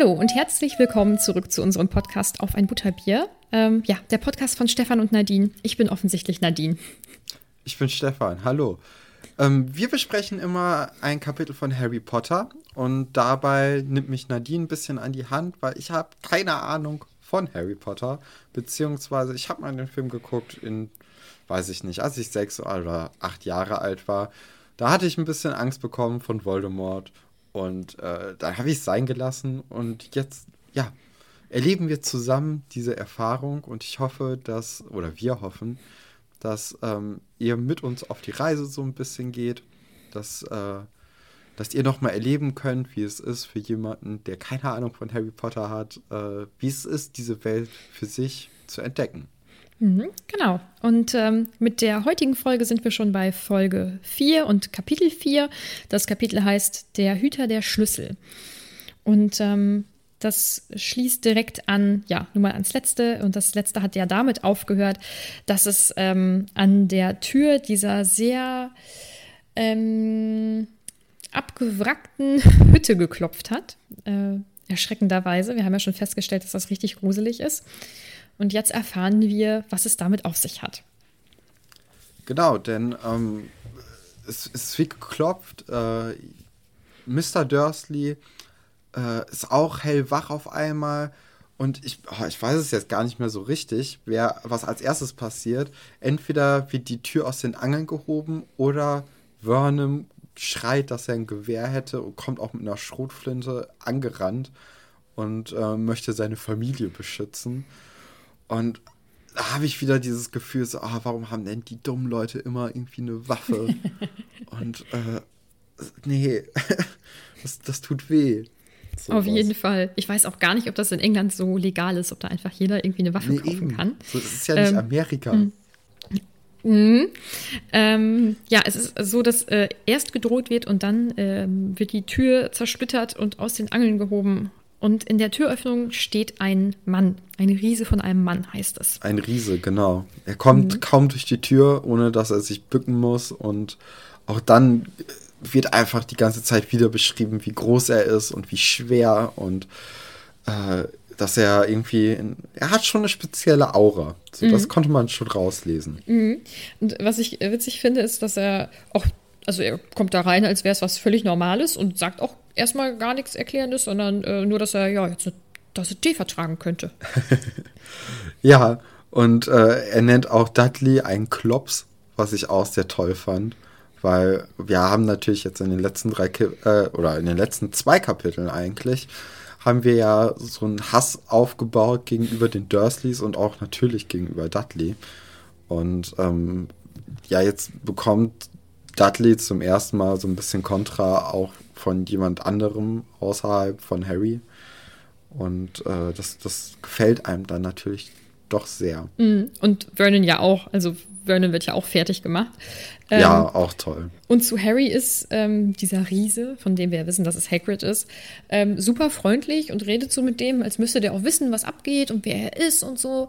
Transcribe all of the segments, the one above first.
Hallo und herzlich willkommen zurück zu unserem Podcast auf ein Butterbier. Ähm, ja, der Podcast von Stefan und Nadine. Ich bin offensichtlich Nadine. Ich bin Stefan, hallo. Ähm, wir besprechen immer ein Kapitel von Harry Potter und dabei nimmt mich Nadine ein bisschen an die Hand, weil ich habe keine Ahnung von Harry Potter, beziehungsweise ich habe mal den Film geguckt in, weiß ich nicht, als ich sechs oder acht Jahre alt war. Da hatte ich ein bisschen Angst bekommen von Voldemort und äh, dann habe ich es sein gelassen und jetzt, ja, erleben wir zusammen diese Erfahrung und ich hoffe, dass, oder wir hoffen, dass ähm, ihr mit uns auf die Reise so ein bisschen geht, dass, äh, dass ihr nochmal erleben könnt, wie es ist für jemanden, der keine Ahnung von Harry Potter hat, äh, wie es ist, diese Welt für sich zu entdecken. Mhm, genau. Und ähm, mit der heutigen Folge sind wir schon bei Folge 4 und Kapitel 4. Das Kapitel heißt Der Hüter der Schlüssel. Und ähm, das schließt direkt an, ja, nun mal ans letzte. Und das letzte hat ja damit aufgehört, dass es ähm, an der Tür dieser sehr ähm, abgewrackten Hütte geklopft hat. Äh, erschreckenderweise. Wir haben ja schon festgestellt, dass das richtig gruselig ist. Und jetzt erfahren wir, was es damit auf sich hat. Genau, denn ähm, es, es ist wie geklopft. Äh, Mr. Dursley äh, ist auch hellwach auf einmal. Und ich, oh, ich weiß es jetzt gar nicht mehr so richtig, wer, was als erstes passiert. Entweder wird die Tür aus den Angeln gehoben oder Vernon schreit, dass er ein Gewehr hätte und kommt auch mit einer Schrotflinte angerannt und äh, möchte seine Familie beschützen. Und da habe ich wieder dieses Gefühl, so, ah, warum haben denn die dummen Leute immer irgendwie eine Waffe? und äh, nee, das, das tut weh. So Auf was. jeden Fall. Ich weiß auch gar nicht, ob das in England so legal ist, ob da einfach jeder irgendwie eine Waffe nee, kaufen eben. kann. So, das ist ja nicht ähm, Amerika. Mh. Mhm. Ähm, ja, es ist so, dass äh, erst gedroht wird und dann ähm, wird die Tür zersplittert und aus den Angeln gehoben und in der Türöffnung steht ein Mann. Ein Riese von einem Mann heißt es. Ein Riese, genau. Er kommt mhm. kaum durch die Tür, ohne dass er sich bücken muss. Und auch dann wird einfach die ganze Zeit wieder beschrieben, wie groß er ist und wie schwer und äh, dass er irgendwie, in, er hat schon eine spezielle Aura. So, mhm. Das konnte man schon rauslesen. Mhm. Und was ich witzig finde, ist, dass er auch, also er kommt da rein, als wäre es was völlig Normales und sagt auch erstmal gar nichts Erklärendes, sondern äh, nur, dass er ja jetzt eine Tasse Tee vertragen könnte. ja, und äh, er nennt auch Dudley einen Klops, was ich auch sehr toll fand. Weil wir haben natürlich jetzt in den letzten drei Ki äh, oder in den letzten zwei Kapiteln eigentlich haben wir ja so einen Hass aufgebaut gegenüber den Dursleys und auch natürlich gegenüber Dudley. Und ähm, ja, jetzt bekommt Dudley zum ersten Mal so ein bisschen Kontra auch von jemand anderem außerhalb von Harry. Und äh, das, das gefällt einem dann natürlich doch sehr. Mhm. Und Vernon ja auch. Also Vernon wird ja auch fertig gemacht. Ähm, ja, auch toll. Und zu Harry ist ähm, dieser Riese, von dem wir ja wissen, dass es Hagrid ist, ähm, super freundlich und redet so mit dem, als müsste der auch wissen, was abgeht und wer er ist und so.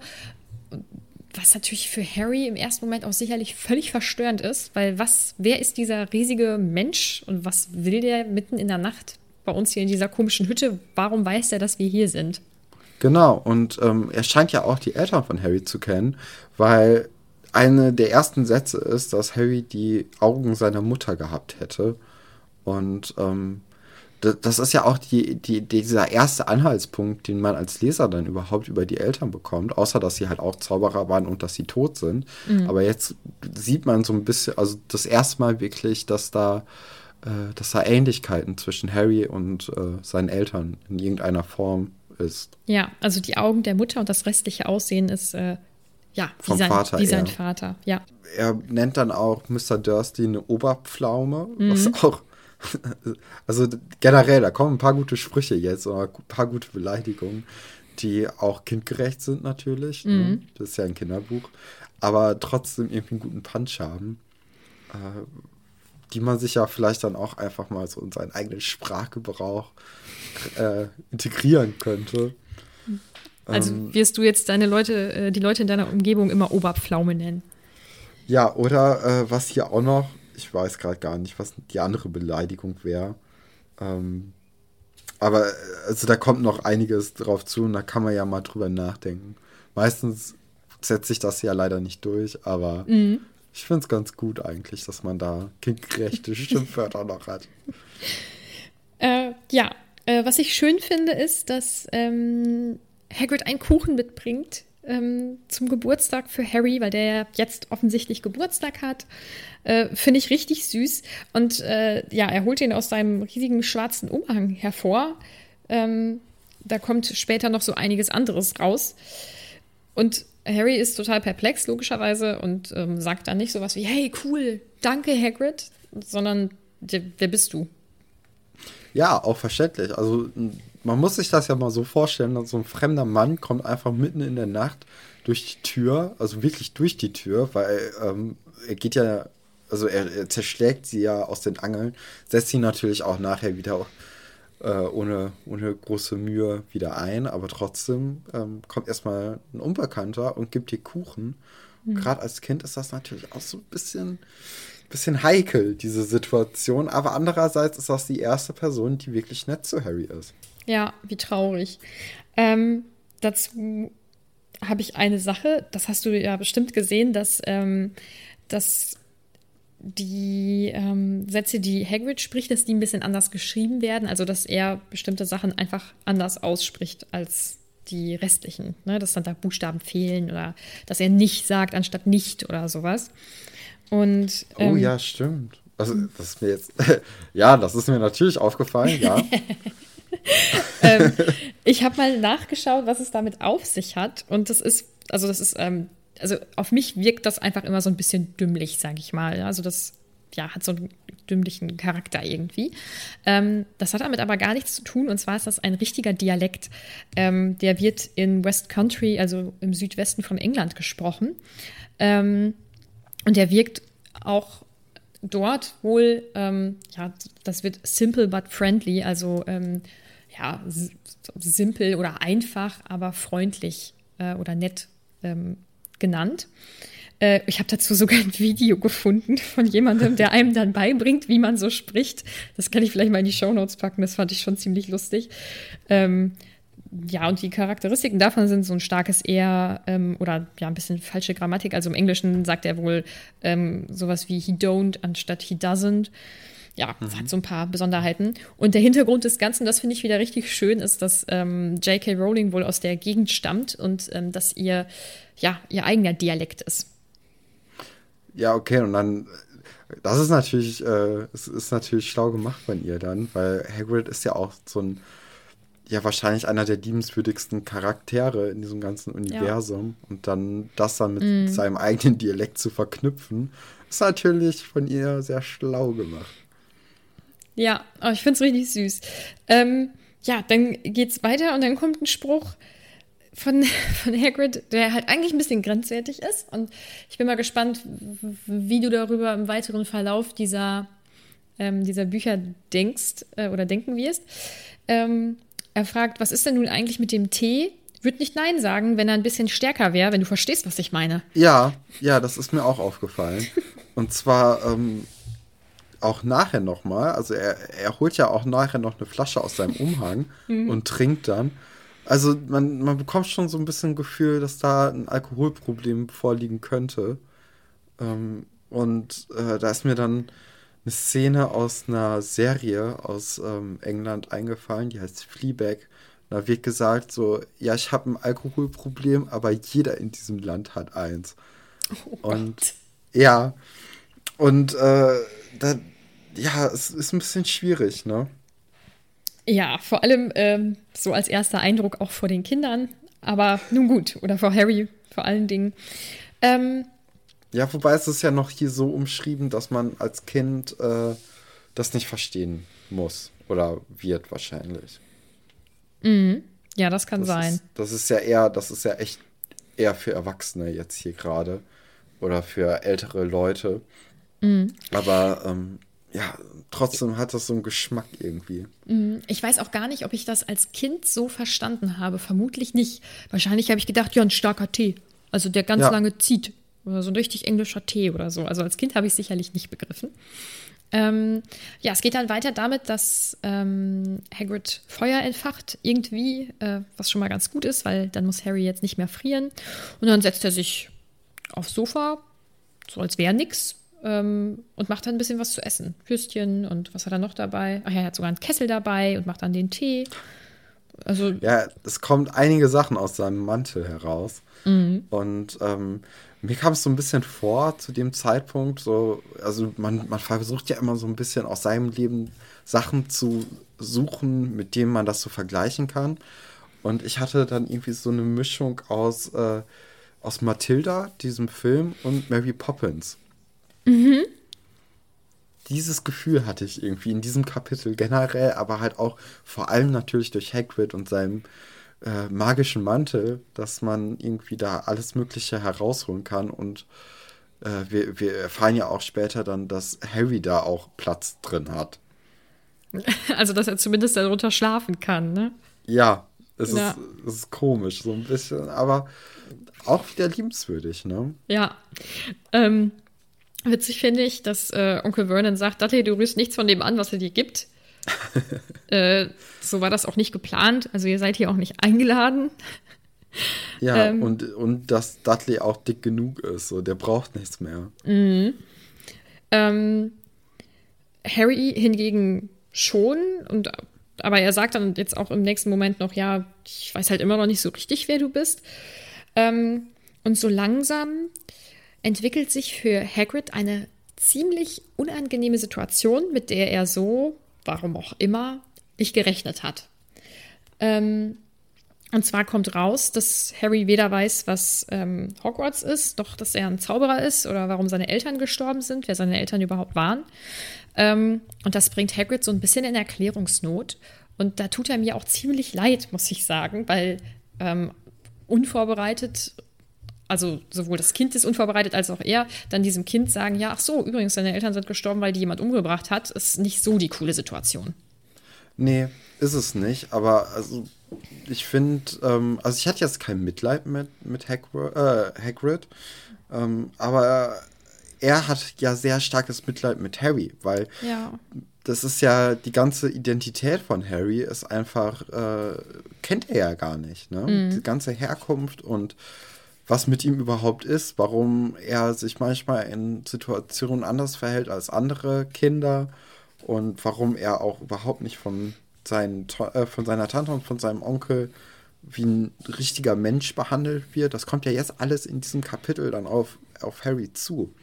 Was natürlich für Harry im ersten Moment auch sicherlich völlig verstörend ist, weil was, wer ist dieser riesige Mensch und was will der mitten in der Nacht bei uns hier in dieser komischen Hütte? Warum weiß er, dass wir hier sind? Genau, und ähm, er scheint ja auch die Eltern von Harry zu kennen, weil eine der ersten Sätze ist, dass Harry die Augen seiner Mutter gehabt hätte. Und ähm, das ist ja auch die, die, dieser erste Anhaltspunkt, den man als Leser dann überhaupt über die Eltern bekommt, außer dass sie halt auch Zauberer waren und dass sie tot sind. Mhm. Aber jetzt sieht man so ein bisschen, also das erste Mal wirklich, dass da, äh, dass da Ähnlichkeiten zwischen Harry und äh, seinen Eltern in irgendeiner Form ist. Ja, also die Augen der Mutter und das restliche Aussehen ist äh, ja Vom wie, sein, Vater wie sein. Vater. Ja. Er nennt dann auch Mr. Dursley eine Oberpflaume, Mhm. was auch also generell, da kommen ein paar gute Sprüche jetzt oder ein paar gute Beleidigungen, die auch kindgerecht sind natürlich. Mhm. Ne? Das ist ja ein Kinderbuch, aber trotzdem irgendwie einen guten Punch haben, äh, die man sich ja vielleicht dann auch einfach mal so in seinen eigenen Sprachgebrauch äh, integrieren könnte. Also Ähm, wirst du jetzt deine Leute, äh, die Leute in deiner Umgebung immer Oberpflaume nennen. Ja, oder äh, was hier auch noch, ich weiß gerade gar nicht, was die andere Beleidigung wäre. Ähm, aber äh, also da kommt noch einiges drauf zu und da kann man ja mal drüber nachdenken. Meistens setzt sich das ja leider nicht durch, aber ich finde es ganz gut eigentlich, dass man da kindgerechte Schimpfwörter noch hat. Äh, ja, äh, was ich schön finde, ist, dass ähm, Hagrid einen Kuchen mitbringt ähm, zum Geburtstag für Harry, weil der ja jetzt offensichtlich Geburtstag hat. Äh, finde ich richtig süß. Und äh, ja, er holt ihn aus seinem riesigen schwarzen Umhang hervor. Ähm, da kommt später noch so einiges anderes raus. Und Harry ist total perplex, logischerweise, und ähm, sagt dann nicht sowas wie, hey, cool, danke, Hagrid, sondern, "Der- wer bist du? Ja, auch verständlich. Also man muss sich das ja mal so vorstellen, dass so ein fremder Mann kommt einfach mitten in der Nacht durch die Tür, also wirklich durch die Tür, weil ähm, er geht ja, also er, er zerschlägt sie ja aus den Angeln, setzt sie natürlich auch nachher wieder äh, ohne, ohne große Mühe wieder ein, aber trotzdem ähm, kommt erstmal ein Unbekannter und gibt dir Kuchen. Gerade als Kind ist das natürlich auch so ein bisschen bisschen heikel, diese Situation. Aber andererseits ist das die erste Person, die wirklich nett zu Harry ist. Ja, wie traurig. Ähm, dazu habe ich eine Sache, das hast du ja bestimmt gesehen, dass, ähm, dass die ähm, Sätze, die Hagrid spricht, dass die ein bisschen anders geschrieben werden. Also, dass er bestimmte Sachen einfach anders ausspricht als die restlichen. Ne? Dass dann da Buchstaben fehlen oder dass er nicht sagt anstatt nicht oder sowas. Und, Oh ähm, ja, stimmt. Also, das ist mir jetzt. ja, das ist mir natürlich aufgefallen, ja. ähm, ich habe mal nachgeschaut, was es damit auf sich hat. Und das ist, also das ist, ähm, also auf mich wirkt das einfach immer so ein bisschen dümmlich, sage ich mal. Also das, ja, hat so einen dümmlichen Charakter irgendwie. Ähm, das hat damit aber gar nichts zu tun. Und zwar ist das ein richtiger Dialekt. Ähm, der wird in West Country, also im Südwesten von England gesprochen. Ähm, und der wirkt auch dort wohl, ähm, ja, das wird simple but friendly, also ähm, ja, simpel oder einfach, aber freundlich äh, oder nett ähm, genannt. Äh, ich habe dazu sogar ein Video gefunden von jemandem, der einem dann beibringt, wie man so spricht. Das kann ich vielleicht mal in die Shownotes packen, das fand ich schon ziemlich lustig. Ähm, ja, und die Charakteristiken davon sind so ein starkes Er ähm, oder ja, ein bisschen falsche Grammatik. Also im Englischen sagt er wohl ähm, sowas wie he don't anstatt he doesn't. Ja, es hat so ein paar Besonderheiten. Und der Hintergrund des Ganzen, das finde ich wieder richtig schön, ist, dass ähm, J.K. Rowling wohl aus der Gegend stammt und ähm, dass ihr, ja, ihr eigener Dialekt ist. Ja, okay, und dann. Das ist natürlich, äh, es ist natürlich schlau gemacht von ihr dann, weil Hagrid ist ja auch so ein, ja, wahrscheinlich einer der liebenswürdigsten Charaktere in diesem ganzen Universum. Und dann das dann mit seinem eigenen Dialekt zu verknüpfen, ist natürlich von ihr sehr schlau gemacht. Ja, aber ich finde es richtig süß. Ähm, ja, dann geht's weiter und dann kommt ein Spruch von, von Hagrid, der halt eigentlich ein bisschen grenzwertig ist. Und ich bin mal gespannt, wie du darüber im weiteren Verlauf dieser, ähm, dieser Bücher denkst äh, oder denken wirst. Ähm, er fragt, was ist denn nun eigentlich mit dem Tee? Würde nicht Nein sagen, wenn er ein bisschen stärker wäre, wenn du verstehst, was ich meine. Ja, ja, das ist mir auch aufgefallen. Und zwar ähm, auch nachher nochmal. Also er, er holt ja auch nachher noch eine Flasche aus seinem Umhang und trinkt dann. Also man, man bekommt schon so ein bisschen Gefühl, dass da ein Alkoholproblem vorliegen könnte. Ähm, und äh, da ist mir dann eine Szene aus einer Serie aus ähm, England eingefallen, die heißt Fleabag. Da wird gesagt so, ja, ich habe ein Alkoholproblem, aber jeder in diesem Land hat eins. und ja, und äh, da, ja, es ist ein bisschen schwierig, ne? Ja, vor allem ähm, so als erster Eindruck auch vor den Kindern. Aber nun gut, oder vor Harry vor allen Dingen. Ähm, Ja, wobei es ist ja noch hier so umschrieben, dass man als Kind äh, das nicht verstehen muss oder wird wahrscheinlich. ja, das kann Das sein. Ist, das ist ja eher, das ist ja echt eher für Erwachsene jetzt hier gerade oder für ältere Leute. Mhm. Aber ähm, ja, trotzdem hat das so einen Geschmack irgendwie. Ich weiß auch gar nicht, ob ich das als Kind so verstanden habe. Vermutlich nicht. Wahrscheinlich habe ich gedacht, ja, ein starker Tee. Also der ganz Ja. lange zieht. Oder so ein richtig englischer Tee oder so. Also als Kind habe ich sicherlich nicht begriffen. Ähm, ja, es geht dann weiter damit, dass ähm, Hagrid Feuer entfacht, irgendwie, äh, was schon mal ganz gut ist, weil dann muss Harry jetzt nicht mehr frieren. Und dann setzt er sich aufs Sofa, so als wäre nix, ähm, und macht dann ein bisschen was zu essen. Würstchen und was hat er noch dabei? Ach ja, er hat sogar einen Kessel dabei und macht dann den Tee. Also, Ja, es kommt einige Sachen aus seinem Mantel heraus. Mhm. Und ähm, mir kam es so ein bisschen vor zu dem Zeitpunkt, so, also man, man versucht ja immer so ein bisschen aus seinem Leben Sachen zu suchen, mit denen man das so vergleichen kann. Und ich hatte dann irgendwie so eine Mischung aus, äh, aus Matilda, diesem Film, und Mary Poppins. Dieses Gefühl hatte ich irgendwie in diesem Kapitel generell, aber halt auch vor allem natürlich durch Hagrid und seinem äh, magischen Mantel, dass man irgendwie da alles Mögliche herausholen kann. Und äh, wir, wir erfahren ja auch später dann, dass Harry da auch Platz drin hat. also, dass er zumindest darunter schlafen kann, ne? Ja, es, Ja. Ist, es ist komisch, so ein bisschen, aber auch wieder liebenswürdig, ne? Ja. Ähm, witzig finde ich, dass äh, Onkel Vernon sagt, Dudley, du rührst nichts von dem an, was er dir gibt. äh, so war das auch nicht geplant. Also ihr seid hier auch nicht eingeladen. Ja, Ähm. und, und dass Dudley auch dick genug ist, so der braucht nichts mehr. Ähm, Harry hingegen schon. Und, aber er sagt dann jetzt auch im nächsten Moment noch, ja, ich weiß halt immer noch nicht so richtig, wer du bist. Ähm, und so langsam entwickelt sich für Hagrid eine ziemlich unangenehme Situation, mit der er so, warum auch immer, nicht gerechnet hat. Ähm, und zwar kommt raus, dass Harry weder weiß, was ähm, Hogwarts ist, noch dass er ein Zauberer ist oder warum seine Eltern gestorben sind, wer seine Eltern überhaupt waren. Ähm, und das bringt Hagrid so ein bisschen in Erklärungsnot. Und da tut er mir auch ziemlich leid, muss ich sagen, weil ähm, unvorbereitet, also sowohl das Kind ist unvorbereitet als auch er, dann diesem Kind sagen, ja, ach so, übrigens, deine Eltern sind gestorben, weil die jemand umgebracht hat, ist nicht so die coole Situation. Nee, ist es nicht, aber also ich finde, ähm, also ich hatte jetzt kein Mitleid mit, mit Hagrid, äh, Hagrid ähm, aber er hat ja sehr starkes Mitleid mit Harry, weil Ja. das ist ja die ganze Identität von Harry ist einfach, äh, kennt er ja gar nicht, ne? Die ganze Herkunft und was mit ihm überhaupt ist, warum er sich manchmal in Situationen anders verhält als andere Kinder und warum er auch überhaupt nicht von, seinen, äh, von seiner Tante und von seinem Onkel wie ein richtiger Mensch behandelt wird. Das kommt ja jetzt alles in diesem Kapitel dann auf, auf Harry zu.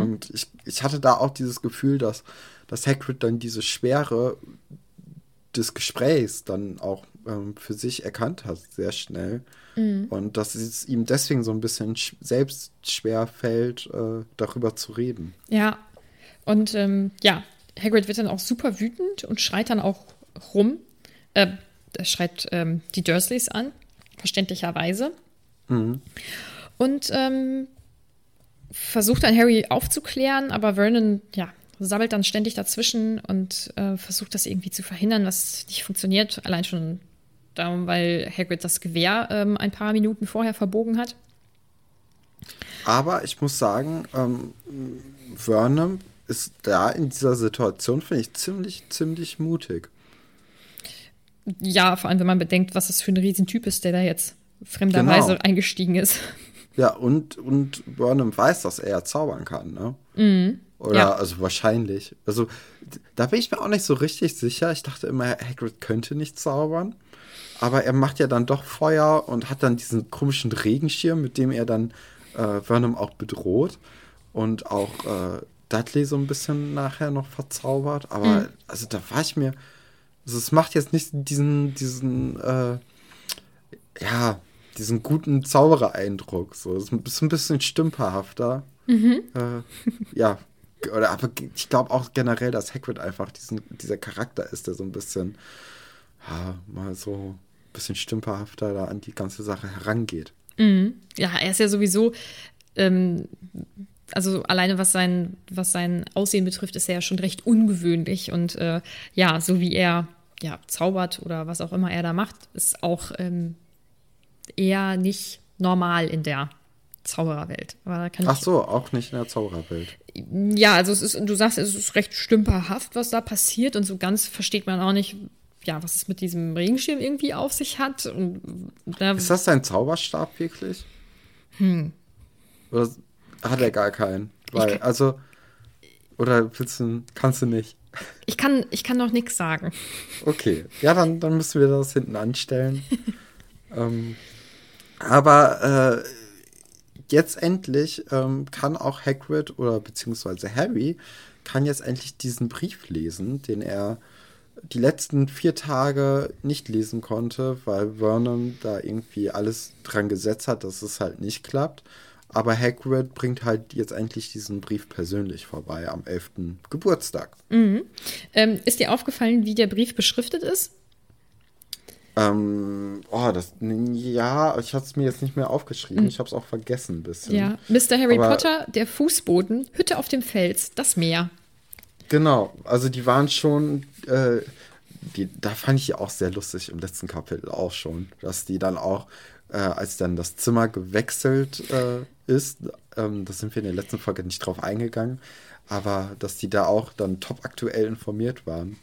Und ich, ich hatte da auch dieses Gefühl, dass, dass Hagrid dann diese Schwere des Gesprächs dann auch ähm, für sich erkannt hat, sehr schnell. Und dass es ihm deswegen so ein bisschen sch selbst schwer fällt, äh, darüber zu reden. Ja, und ähm, ja, Hagrid wird dann auch super wütend und schreit dann auch rum. Äh, er schreit ähm, die Dursleys an, verständlicherweise. Und ähm, versucht dann Harry aufzuklären, aber Vernon, ja, sabbelt dann ständig dazwischen und äh, versucht das irgendwie zu verhindern, was nicht funktioniert. Allein schon darum, weil Hagrid das Gewehr ähm, ein paar Minuten vorher verbogen hat. Aber ich muss sagen, ähm, Vernon ist da in dieser Situation, finde ich, ziemlich, ziemlich mutig. Ja, vor allem, wenn man bedenkt, was das für ein Riesentyp ist, der da jetzt fremderweise Genau. eingestiegen ist. Ja, und, und Burnham weiß, dass er zaubern kann, ne? Oder, Ja. also wahrscheinlich. Also, da bin ich mir auch nicht so richtig sicher. Ich dachte immer, Hagrid könnte nicht zaubern. Aber er macht ja dann doch Feuer und hat dann diesen komischen Regenschirm, mit dem er dann äh, Burnham auch bedroht. Und auch äh, Dudley so ein bisschen nachher noch verzaubert. Aber, also da war ich mir. Also, es macht jetzt nicht diesen, diesen, äh, ja, diesen guten Zauberer-Eindruck. So, es ist ein bisschen stümperhafter. Äh, ja, oder aber ich glaube auch generell, dass Hagrid einfach diesen, dieser Charakter ist, der so ein bisschen, ja, mal so bisschen stümperhafter da an die ganze Sache herangeht. Ja, er ist ja sowieso, ähm, also alleine was sein, was sein Aussehen betrifft, ist er ja schon recht ungewöhnlich. Und äh, ja, so wie er ja, zaubert oder was auch immer er da macht, ist auch ähm, eher nicht normal in der Zaubererwelt. Aber da kann Ach so, auch nicht in der Zaubererwelt. Ja, also es ist, du sagst, es ist recht stümperhaft, was da passiert und so ganz versteht man auch nicht, ja, was es mit diesem Regenschirm irgendwie auf sich hat. Und da, Ist das sein Zauberstab wirklich? Hm. Oder hat er gar keinen? Weil, kann- also, oder willst du, kannst du nicht? ich kann, ich kann noch nichts sagen. Okay, ja, dann, dann müssen wir das hinten anstellen. ähm, aber äh, jetzt endlich ähm, kann auch Hagrid oder beziehungsweise Harry kann jetzt endlich diesen Brief lesen, den er die letzten vier Tage nicht lesen konnte, weil Vernon da irgendwie alles dran gesetzt hat, dass es halt nicht klappt. Aber Hagrid bringt halt jetzt endlich diesen Brief persönlich vorbei am 11. Geburtstag. Ähm, ist dir aufgefallen, wie der Brief beschriftet ist? Ähm, oh, das, ja, ich hatte es mir jetzt nicht mehr aufgeschrieben. Ich habe es auch vergessen ein bisschen. Ja. Mr. Harry Aber- Potter, der Fußboden, Hütte auf dem Fels, das Meer. Genau, also die waren schon, äh, die, da fand ich ja auch sehr lustig im letzten Kapitel auch schon, dass die dann auch, äh, als dann das Zimmer gewechselt äh, ist, ähm, da sind wir in der letzten Folge nicht drauf eingegangen, aber dass die da auch dann top aktuell informiert waren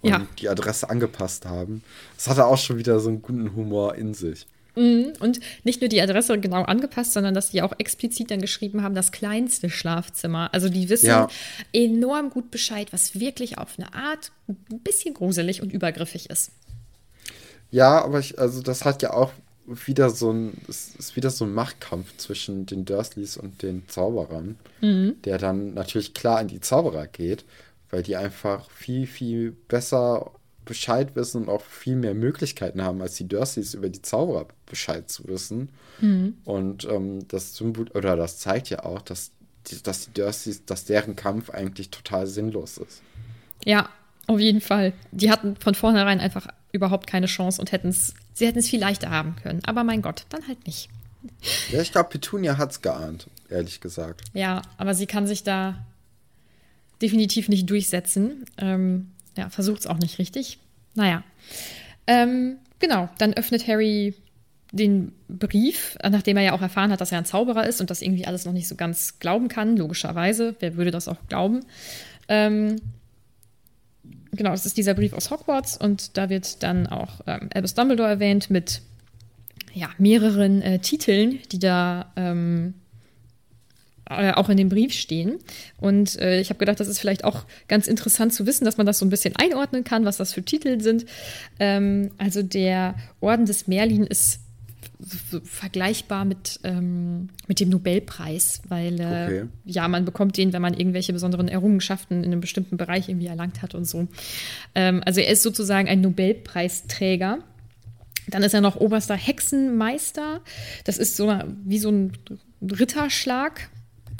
und Ja. die Adresse angepasst haben. Das hatte auch schon wieder so einen guten Humor in sich. Und nicht nur die Adresse genau angepasst, sondern dass die auch explizit dann geschrieben haben, das kleinste Schlafzimmer. Also die wissen Ja. enorm gut Bescheid, was wirklich auf eine Art ein bisschen gruselig und übergriffig ist. Ja, aber ich, also das hat ja auch wieder so ein, es ist wieder so ein Machtkampf zwischen den Dursleys und den Zauberern, der dann natürlich klar an die Zauberer geht, weil die einfach viel, viel besser Bescheid wissen und auch viel mehr Möglichkeiten haben, als die Dursleys über die Zauberer Bescheid zu wissen. Und ähm, das Symbol, oder das zeigt ja auch, dass die, dass die Dursleys, dass deren Kampf eigentlich total sinnlos ist. Ja, auf jeden Fall. Die hatten von vornherein einfach überhaupt keine Chance und hätten es, sie hätten es viel leichter haben können. Aber mein Gott, dann halt nicht. Ja, ich glaube, Petunia hat es geahnt, ehrlich gesagt. Ja, aber sie kann sich da definitiv nicht durchsetzen. Ähm, ja, versucht es auch nicht richtig. Naja. Ähm, genau, dann öffnet Harry den Brief, nachdem er ja auch erfahren hat, dass er ein Zauberer ist und das irgendwie alles noch nicht so ganz glauben kann, logischerweise. Wer würde das auch glauben? Ähm, genau, es ist dieser Brief aus Hogwarts und da wird dann auch ähm, Albus Dumbledore erwähnt mit ja, mehreren äh, Titeln, die da ähm, äh, auch in dem Brief stehen. Und äh, ich habe gedacht, das ist vielleicht auch ganz interessant zu wissen, dass man das so ein bisschen einordnen kann, was das für Titel sind. Ähm, also der Orden des Merlin ist vergleichbar mit, ähm, mit dem Nobelpreis, weil äh, Okay. ja, man bekommt den, wenn man irgendwelche besonderen Errungenschaften in einem bestimmten Bereich irgendwie erlangt hat und so. Ähm, also er ist sozusagen ein Nobelpreisträger. Dann ist er noch oberster Hexenmeister. Das ist so wie so ein Ritterschlag,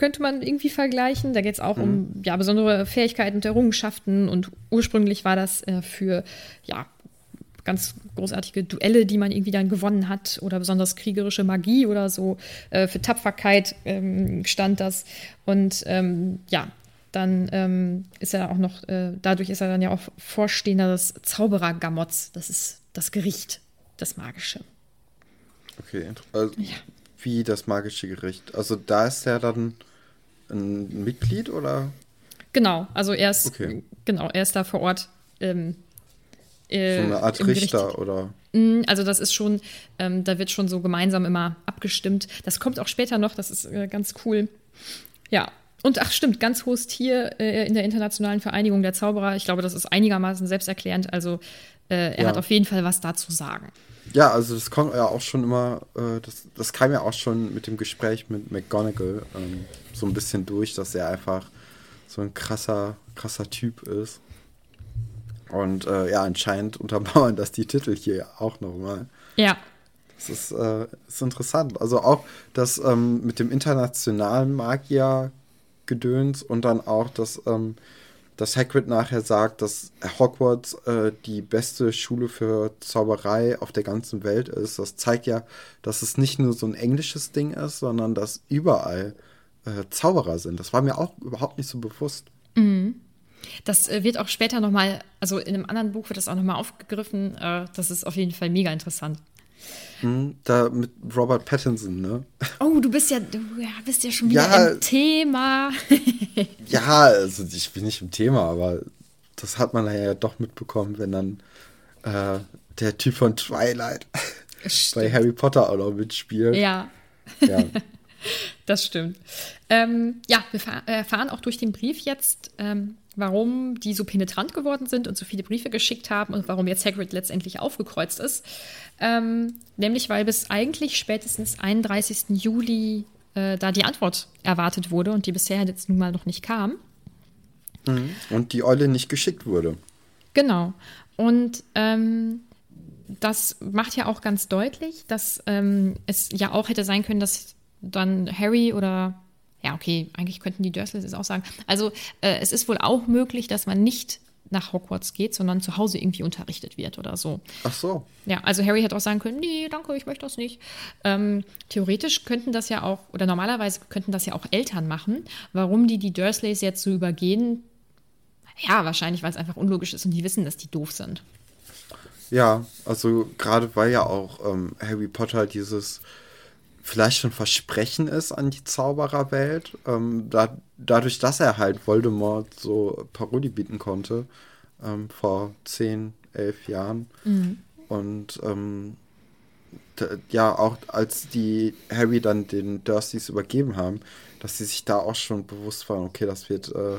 könnte man irgendwie vergleichen. Da geht es auch um ja, besondere Fähigkeiten und Errungenschaften. Und ursprünglich war das äh, für ja, ganz großartige Duelle, die man irgendwie dann gewonnen hat oder besonders kriegerische Magie oder so. Äh, für Tapferkeit ähm, stand das. Und ähm, ja, dann ähm, ist er auch noch, äh, dadurch ist er dann ja auch Vorstehender des Zauberer-Gamotts. Das ist das Gericht, das Magische. Okay, also, ja. wie das magische Gericht. Also da ist er dann ein Mitglied oder? Genau, also er ist, okay. genau, er ist da vor Ort. Ähm, äh, so eine Art Richter Gericht. oder? Mm, also das ist schon, ähm, da wird schon so gemeinsam immer abgestimmt. Das kommt auch später noch, das ist äh, ganz cool. Ja, und ach stimmt, ganz hohes Tier äh, in der Internationalen Vereinigung der Zauberer. Ich glaube, das ist einigermaßen selbsterklärend. Also äh, er ja. hat auf jeden Fall was dazu sagen. Ja, also das kommt ja auch schon immer, äh, das, das kam ja auch schon mit dem Gespräch mit McGonagall ähm, so ein bisschen durch, dass er einfach so ein krasser, krasser Typ ist. Und äh, ja, anscheinend untermauern das die Titel hier auch nochmal. Ja. Das ist, äh, ist interessant. Also auch das ähm, mit dem internationalen Magier Gedöns und dann auch, dass, ähm, dass Hagrid nachher sagt, dass Hogwarts äh, die beste Schule für Zauberei auf der ganzen Welt ist. Das zeigt ja, dass es nicht nur so ein englisches Ding ist, sondern dass überall äh, Zauberer sind. Das war mir auch überhaupt nicht so bewusst. Mhm. Das äh, wird auch später nochmal, also in einem anderen Buch wird das auch nochmal aufgegriffen. Äh, das ist auf jeden Fall mega interessant. Hm, da mit Robert Pattinson, ne? Oh, du bist ja, du bist ja schon wieder ja, im Thema. ja, also ich bin nicht im Thema, aber das hat man ja doch mitbekommen, wenn dann äh, der Typ von Twilight bei Harry Potter auch noch mitspielt. Ja. Ja. das stimmt. Ähm, ja, wir erfahren auch durch den Brief jetzt, ähm, warum die so penetrant geworden sind und so viele Briefe geschickt haben und warum jetzt Hagrid letztendlich aufgekreuzt ist. Ähm, nämlich, weil bis eigentlich spätestens 31. Juli äh, da die Antwort erwartet wurde und die bisher jetzt nun mal noch nicht kam. Mhm. Und die Eule nicht geschickt wurde. Genau. Und ähm, das macht ja auch ganz deutlich, dass ähm, es ja auch hätte sein können, dass dann Harry oder ja, okay, eigentlich könnten die Dursleys es auch sagen. Also äh, es ist wohl auch möglich, dass man nicht nach Hogwarts geht, sondern zu Hause irgendwie unterrichtet wird oder so. Ach so. Ja, also Harry hätte auch sagen können, nee, danke, ich möchte das nicht. Ähm, theoretisch könnten das ja auch, oder normalerweise könnten das ja auch Eltern machen. Warum die die Dursleys jetzt so übergehen, ja, wahrscheinlich, weil es einfach unlogisch ist und die wissen, dass die doof sind. Ja, also gerade weil ja auch ähm, Harry Potter dieses vielleicht schon Versprechen ist an die Zaubererwelt. Ähm, da, dadurch, dass er halt Voldemort so Parodie bieten konnte ähm, vor zehn, elf Jahren. Mhm. Und ähm, ja, auch als die Harry dann den Dursleys übergeben haben, dass sie sich da auch schon bewusst waren, okay, das wird äh,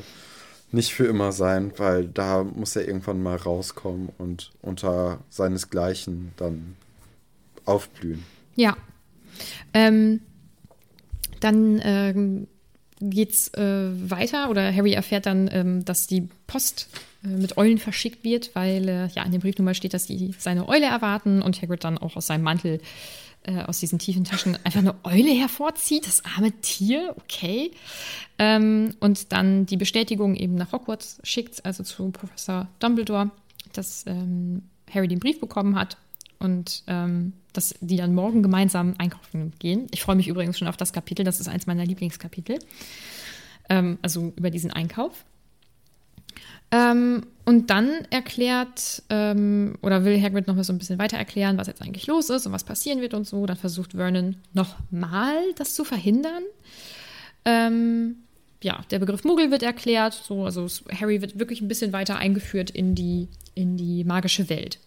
nicht für immer sein, weil da muss er irgendwann mal rauskommen und unter seinesgleichen dann aufblühen. Ja, ähm, dann ähm, geht's äh, weiter oder Harry erfährt dann, ähm, dass die Post äh, mit Eulen verschickt wird, weil äh, ja in der Briefnummer steht, dass die seine Eule erwarten und Hagrid dann auch aus seinem Mantel äh, aus diesen tiefen Taschen einfach eine Eule hervorzieht, das arme Tier, okay. Ähm, und dann die Bestätigung eben nach Hogwarts schickt, also zu Professor Dumbledore, dass ähm, Harry den Brief bekommen hat und ähm, dass die dann morgen gemeinsam einkaufen gehen. Ich freue mich übrigens schon auf das Kapitel, das ist eins meiner Lieblingskapitel. Ähm, also über diesen Einkauf. Ähm, und dann erklärt ähm, oder will Hagrid noch mal so ein bisschen weiter erklären, was jetzt eigentlich los ist und was passieren wird und so. Dann versucht Vernon nochmal das zu verhindern. Ähm, ja, der Begriff Muggel wird erklärt, so, also Harry wird wirklich ein bisschen weiter eingeführt in die, in die magische Welt.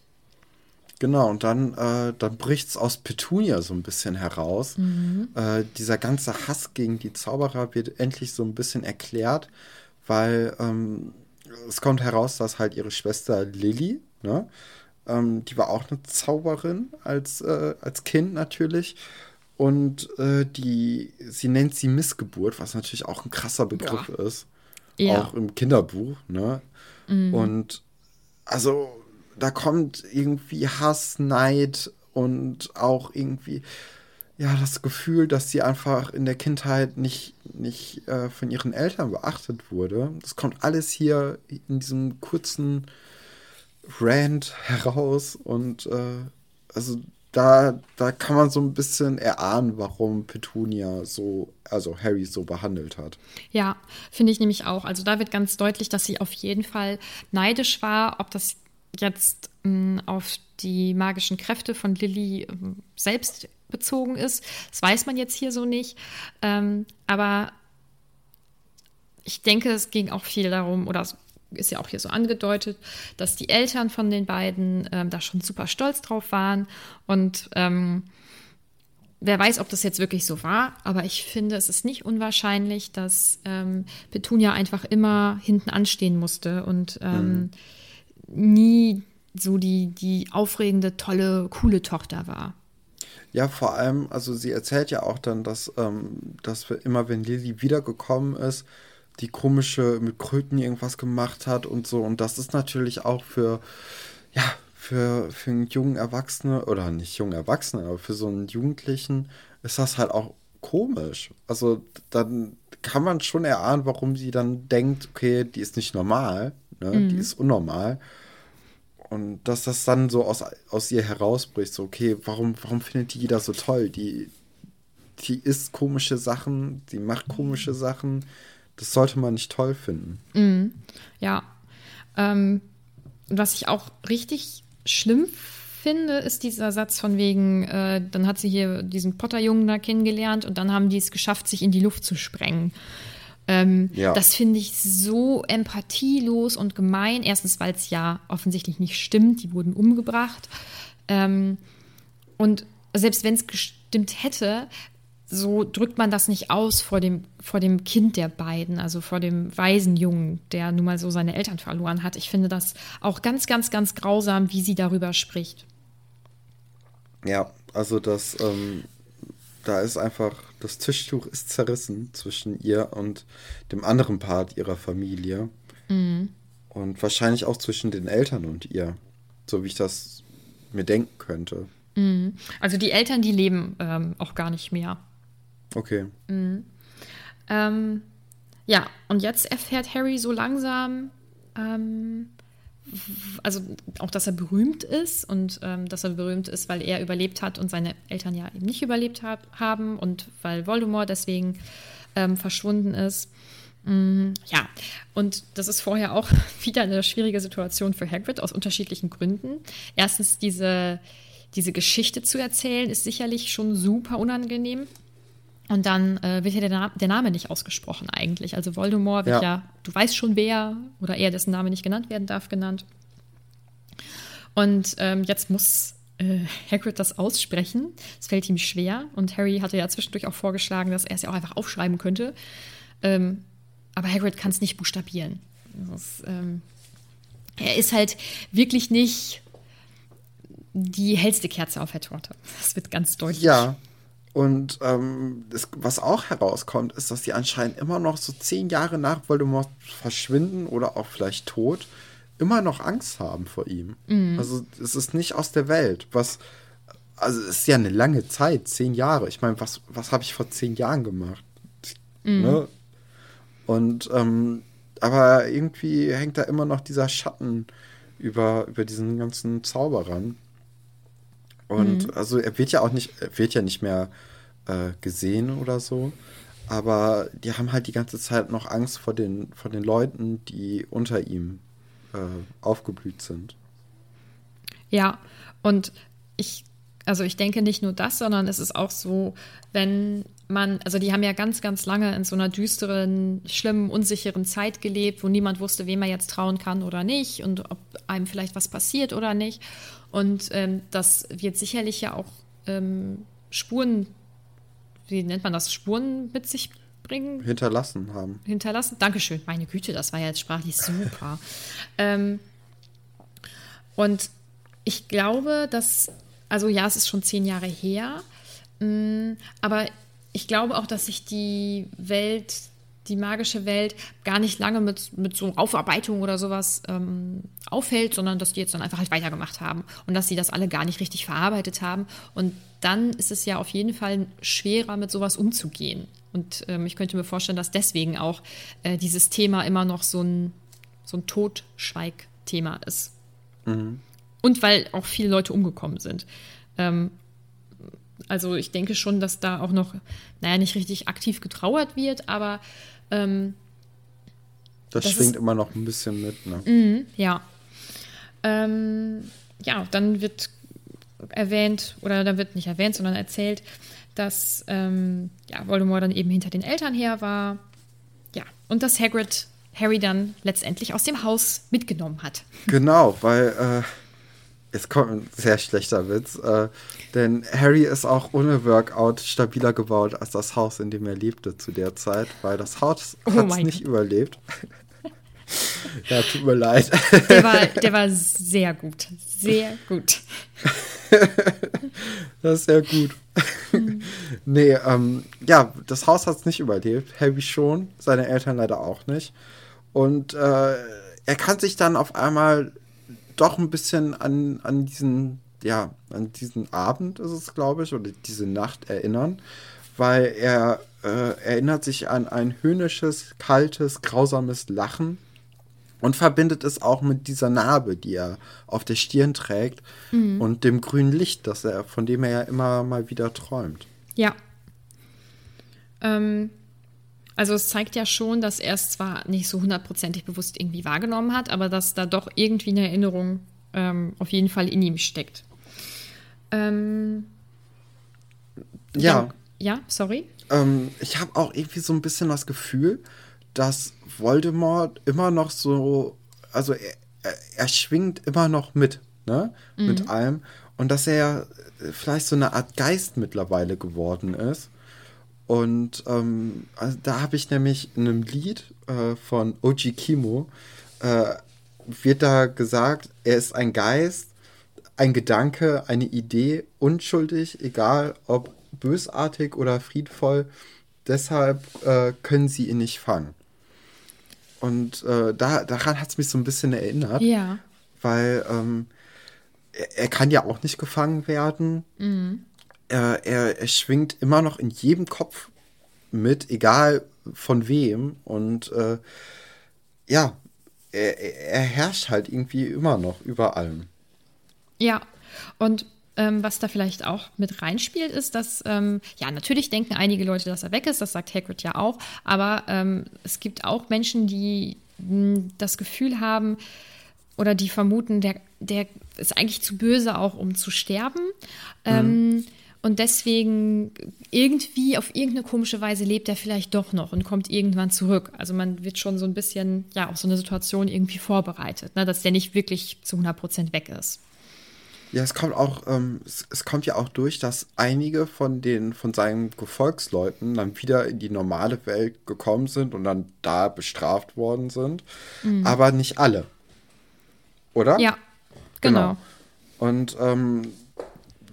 Genau, und dann, äh, dann bricht es aus Petunia so ein bisschen heraus. Mhm. Äh, dieser ganze Hass gegen die Zauberer wird endlich so ein bisschen erklärt, weil ähm, es kommt heraus, dass halt ihre Schwester Lilly, ne, ähm, die war auch eine Zauberin als, äh, als Kind natürlich. Und äh, die, sie nennt sie Missgeburt, was natürlich auch ein krasser Begriff Boah. ist. Ja. Auch im Kinderbuch, ne? Mhm. Und also da kommt irgendwie Hass, Neid und auch irgendwie ja das Gefühl, dass sie einfach in der Kindheit nicht, nicht äh, von ihren Eltern beachtet wurde. Das kommt alles hier in diesem kurzen Rand heraus und äh, also da, da kann man so ein bisschen erahnen, warum Petunia so, also Harry so behandelt hat. Ja, finde ich nämlich auch. Also da wird ganz deutlich, dass sie auf jeden Fall neidisch war, ob das jetzt mh, auf die magischen Kräfte von Lily ähm, selbst bezogen ist. Das weiß man jetzt hier so nicht. Ähm, aber ich denke, es ging auch viel darum, oder es ist ja auch hier so angedeutet, dass die Eltern von den beiden ähm, da schon super stolz drauf waren. Und ähm, wer weiß, ob das jetzt wirklich so war, aber ich finde, es ist nicht unwahrscheinlich, dass ähm, Petunia einfach immer hinten anstehen musste und ähm, mhm. Nie so die, die aufregende, tolle, coole Tochter war. Ja, vor allem, also sie erzählt ja auch dann, dass, ähm, dass wir immer, wenn Lilly wiedergekommen ist, die komische mit Kröten irgendwas gemacht hat und so. Und das ist natürlich auch für, ja, für, für einen jungen Erwachsenen, oder nicht jungen Erwachsenen, aber für so einen Jugendlichen ist das halt auch komisch. Also dann kann man schon erahnen, warum sie dann denkt, okay, die ist nicht normal, ne? Mhm. die ist unnormal. Und dass das dann so aus, aus ihr herausbricht, so, okay, warum, warum findet die jeder so toll? Die, die isst komische Sachen, die macht komische Sachen, das sollte man nicht toll finden. Mhm. Ja. Ähm, was ich auch richtig schlimm finde, ist dieser Satz von wegen, äh, dann hat sie hier diesen Potter-Jungen da kennengelernt und dann haben die es geschafft, sich in die Luft zu sprengen. Ähm, ja. Das finde ich so empathielos und gemein. Erstens, weil es ja offensichtlich nicht stimmt, die wurden umgebracht. Ähm, und selbst wenn es gestimmt hätte, so drückt man das nicht aus vor dem, vor dem Kind der beiden, also vor dem Waisenjungen, der nun mal so seine Eltern verloren hat. Ich finde das auch ganz, ganz, ganz grausam, wie sie darüber spricht. Ja, also das, ähm, da ist einfach, das Tischtuch ist zerrissen zwischen ihr und dem anderen Part ihrer Familie. Mhm. Und wahrscheinlich auch zwischen den Eltern und ihr, so wie ich das mir denken könnte. Mhm. Also die Eltern, die leben ähm, auch gar nicht mehr. Okay. Mhm. Ähm, ja, und jetzt erfährt Harry so langsam, ähm, also auch, dass er berühmt ist und ähm, dass er berühmt ist, weil er überlebt hat und seine Eltern ja eben nicht überlebt hab, haben und weil Voldemort deswegen ähm, verschwunden ist. Mm, ja, und das ist vorher auch wieder eine schwierige Situation für Hagrid aus unterschiedlichen Gründen. Erstens, diese, diese Geschichte zu erzählen, ist sicherlich schon super unangenehm. Und dann äh, wird ja der, Na der, Name nicht ausgesprochen eigentlich. Also Voldemort wird ja. ja, du weißt schon wer, oder er, dessen Name nicht genannt werden darf, genannt. Und ähm, jetzt muss äh, Hagrid das aussprechen. Es fällt ihm schwer. Und Harry hatte ja zwischendurch auch vorgeschlagen, dass er es ja auch einfach aufschreiben könnte. Ähm, aber Hagrid kann es nicht buchstabieren. Das, ähm, er ist halt wirklich nicht die hellste Kerze auf der Torte. Das wird ganz deutlich. Ja, und ähm, das, was auch herauskommt, ist, dass die anscheinend immer noch so zehn Jahre nach Voldemort verschwinden oder auch vielleicht tot, immer noch Angst haben vor ihm. Mhm. Also es ist nicht aus der Welt. Was, also es ist ja eine lange Zeit, zehn Jahre. Ich meine, was, was habe ich vor zehn Jahren gemacht? Mhm. Ne? Und ähm, aber irgendwie hängt da immer noch dieser Schatten über, über diesen ganzen Zauberern. Und mhm. also er wird ja auch nicht, er wird ja nicht mehr äh, gesehen oder so. Aber die haben halt die ganze Zeit noch Angst vor den, vor den Leuten, die unter ihm äh, aufgeblüht sind. Ja, und ich, also ich denke nicht nur das, sondern es ist auch so, wenn man, also die haben ja ganz, ganz lange in so einer düsteren, schlimmen, unsicheren Zeit gelebt, wo niemand wusste, wem er jetzt trauen kann oder nicht und ob einem vielleicht was passiert oder nicht. Und ähm, das wird sicherlich ja auch ähm, Spuren, wie nennt man das, Spuren mit sich bringen? Hinterlassen haben. Hinterlassen. Dankeschön. Meine Güte, das war ja jetzt sprachlich super. ähm, und ich glaube, dass, also ja, es ist schon zehn Jahre her, mm, aber ich glaube auch, dass sich die Welt die magische Welt gar nicht lange mit, mit so Aufarbeitung oder sowas ähm, aufhält, sondern dass die jetzt dann einfach halt weitergemacht haben und dass sie das alle gar nicht richtig verarbeitet haben. Und dann ist es ja auf jeden Fall schwerer, mit sowas umzugehen. Und ähm, ich könnte mir vorstellen, dass deswegen auch äh, dieses Thema immer noch so ein, so ein Totschweig-Thema ist. Und weil auch viele Leute umgekommen sind. Ähm, also ich denke schon, dass da auch noch, naja, nicht richtig aktiv getrauert wird, aber ähm, Das, Das schwingt ist- immer noch ein bisschen mit, ne? ja. Ähm, ja, dann wird erwähnt, oder dann wird nicht erwähnt, sondern erzählt, dass ähm, ja, Voldemort dann eben hinter den Eltern her war. Ja, und dass Hagrid Harry dann letztendlich aus dem Haus mitgenommen hat. Genau, weil äh, es kommt ein sehr schlechter Witz, äh, denn Harry ist auch ohne Workout stabiler gebaut als das Haus, in dem er lebte zu der Zeit, weil das Haus Oh hat es nicht überlebt. ja, tut mir leid. Der war, der war sehr gut. Sehr gut. Das ist sehr gut. nee, ähm, ja, das Haus hat es nicht überlebt. Harry schon, seine Eltern leider auch nicht. Und äh, er kann sich dann auf einmal doch ein bisschen an, an diesen, ja, an diesen Abend ist es, glaube ich, oder diese Nacht erinnern, weil er äh, erinnert sich an ein höhnisches, kaltes, grausames Lachen und verbindet es auch mit dieser Narbe, die er auf der Stirn trägt und dem grünen Licht, das er, von dem er ja immer mal wieder träumt. Ja. Ähm, also es zeigt ja schon, dass er es zwar nicht so hundertprozentig bewusst irgendwie wahrgenommen hat, aber dass da doch irgendwie eine Erinnerung ähm, auf jeden Fall in ihm steckt. Ähm, Ja, dann- ja, sorry. ähm, ich habe auch irgendwie so ein bisschen das Gefühl, dass Voldemort immer noch so, also er, er, er schwingt immer noch mit, ne, mit allem und dass er vielleicht so eine Art Geist mittlerweile geworden ist. Und ähm, also da habe ich nämlich in einem Lied äh, von Oji Kimo, äh, wird da gesagt, er ist ein Geist, ein Gedanke, eine Idee, unschuldig, egal ob bösartig oder friedvoll. Deshalb äh, können sie ihn nicht fangen. Und äh, da, daran hat es mich so ein bisschen erinnert, Ja. weil ähm, er, er kann ja auch nicht gefangen werden. Er, er, er schwingt immer noch in jedem Kopf mit, egal von wem. Und äh, ja, er, er er herrscht halt irgendwie immer noch über allem. Ja, und ähm, was da vielleicht auch mit reinspielt, ist, dass, ähm, ja, natürlich denken einige Leute, dass er weg ist, das sagt Hagrid ja auch, aber ähm, es gibt auch Menschen, die mh, das Gefühl haben oder die vermuten, der, der ist eigentlich zu böse auch, um zu sterben. Ähm, und deswegen irgendwie auf irgendeine komische Weise lebt er vielleicht doch noch und kommt irgendwann zurück. Also man wird schon so ein bisschen, ja, auf so eine Situation irgendwie vorbereitet, ne, dass der nicht wirklich zu 100 Prozent weg ist. Ja, es kommt auch, ähm, es, es kommt ja auch durch, dass einige von den, von seinen Gefolgsleuten dann wieder in die normale Welt gekommen sind und dann da bestraft worden sind. Aber nicht alle. Oder? Ja, genau. Und ähm,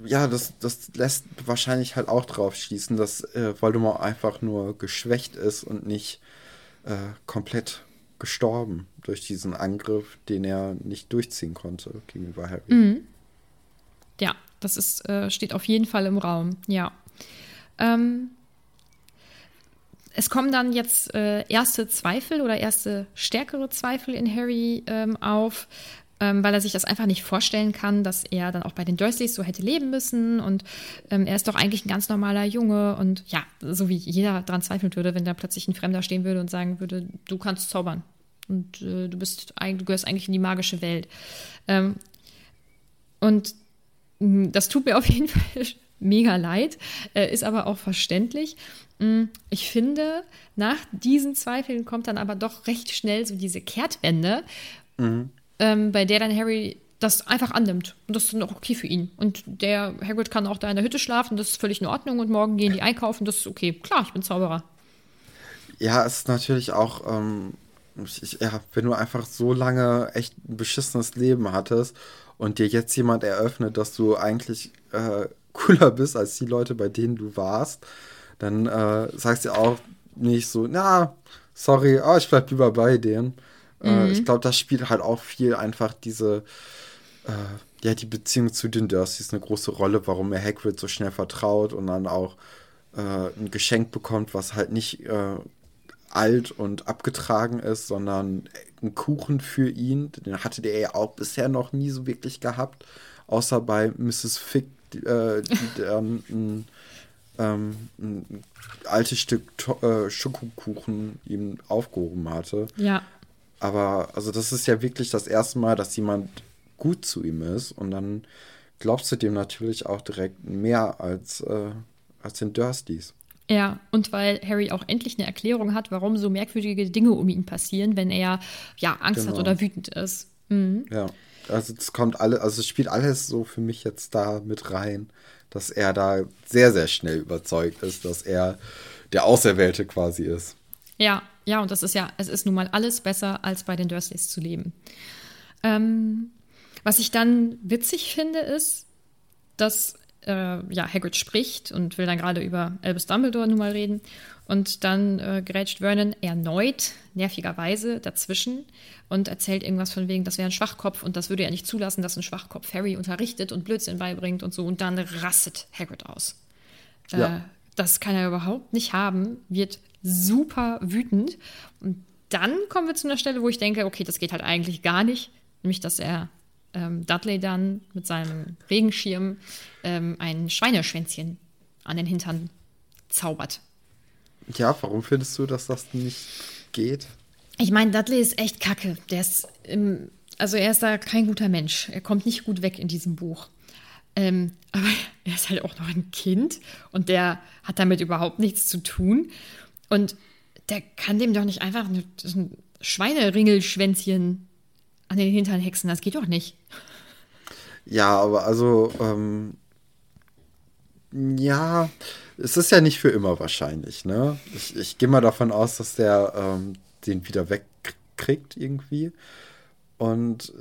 ja, das, das lässt wahrscheinlich halt auch drauf schließen, dass äh, Voldemort einfach nur geschwächt ist und nicht äh, komplett gestorben durch diesen Angriff, den er nicht durchziehen konnte gegenüber Harry. Ja, das ist, äh, steht auf jeden Fall im Raum, ja. Ähm, es kommen dann jetzt äh, erste Zweifel oder erste stärkere Zweifel in Harry ähm, auf, ähm, weil er sich das einfach nicht vorstellen kann, dass er dann auch bei den Dursleys so hätte leben müssen. Und ähm, er ist doch eigentlich ein ganz normaler Junge. Und ja, so wie jeder daran zweifeln würde, wenn da plötzlich ein Fremder stehen würde und sagen würde, du kannst zaubern. Und äh, du bist du gehörst eigentlich in die magische Welt. Ähm, und Mm, Das tut mir auf jeden Fall mega leid, äh, ist aber auch verständlich. Mm, Ich finde, nach diesen Zweifeln kommt dann aber doch recht schnell so diese Kehrtwende, ähm, bei der dann Harry das einfach annimmt. Und das ist dann auch okay für ihn. Und der Hagrid kann auch da in der Hütte schlafen, das ist völlig in Ordnung. Und morgen gehen die einkaufen, das ist okay. Klar, ich bin Zauberer. Ja, es ist natürlich auch, ähm, ich, ja, wenn du einfach so lange echt ein beschissenes Leben hattest und dir jetzt jemand eröffnet, dass du eigentlich äh, cooler bist als die Leute, bei denen du warst, dann äh, sagst du auch nicht so, na, sorry, oh, ich bleib lieber bei denen. Äh, ich glaube, das spielt halt auch viel einfach diese, äh, ja, die Beziehung zu den Dursleys eine große Rolle, warum er Hagrid so schnell vertraut und dann auch äh, ein Geschenk bekommt, was halt nicht äh, alt und abgetragen ist, sondern ein Kuchen für ihn. Den hatte der ja auch bisher noch nie so wirklich gehabt, außer bei Mrs. Fick, äh, die dann ein, ähm, ein altes Stück to äh, Schokokuchen ihm aufgehoben hatte. Ja. Aber also das ist ja wirklich das erste Mal, dass jemand gut zu ihm ist und dann glaubst du dem natürlich auch direkt mehr als, äh, als den Dursleys. Ja, und weil Harry auch endlich eine Erklärung hat, warum so merkwürdige Dinge um ihn passieren, wenn er ja Angst Genau. hat oder wütend ist. Mhm. Ja, also es kommt alle, also es spielt alles so für mich jetzt da mit rein, dass er da sehr, sehr schnell überzeugt ist, dass er der Auserwählte quasi ist. Ja, ja, und das ist ja, es ist nun mal alles besser, als bei den Dursleys zu leben. Ähm, was ich dann witzig finde, ist, dass äh, ja, Hagrid spricht und will dann gerade über Albus Dumbledore nun mal reden. Und dann äh, grätscht Vernon erneut, nervigerweise, dazwischen und erzählt irgendwas von wegen, das wäre ein Schwachkopf und das würde er nicht zulassen, dass ein Schwachkopf Harry unterrichtet und Blödsinn beibringt und so. Und dann rastet Hagrid aus. Äh, Ja. das kann er überhaupt nicht haben, wird super wütend. Und dann kommen wir zu einer Stelle, wo ich denke, okay, das geht halt eigentlich gar nicht. Nämlich, dass er ähm, Dudley dann mit seinem Regenschirm ähm, ein Schweineschwänzchen an den Hintern zaubert. Ja, warum findest du, dass das nicht geht? Ich meine, Dudley ist echt kacke. Der ist, ähm, also er ist da kein guter Mensch. Er kommt nicht gut weg in diesem Buch. Ähm, aber er ist halt auch noch ein Kind und der hat damit überhaupt nichts zu tun. Und der kann dem doch nicht einfach ein ein Schweineringelschwänzchen an den Hintern hexen. Das geht doch nicht. Ja, aber also, ähm, ja, es ist ja nicht für immer wahrscheinlich, ne? Ich, ich gehe mal davon aus, dass der ähm, den wieder wegkriegt irgendwie. Und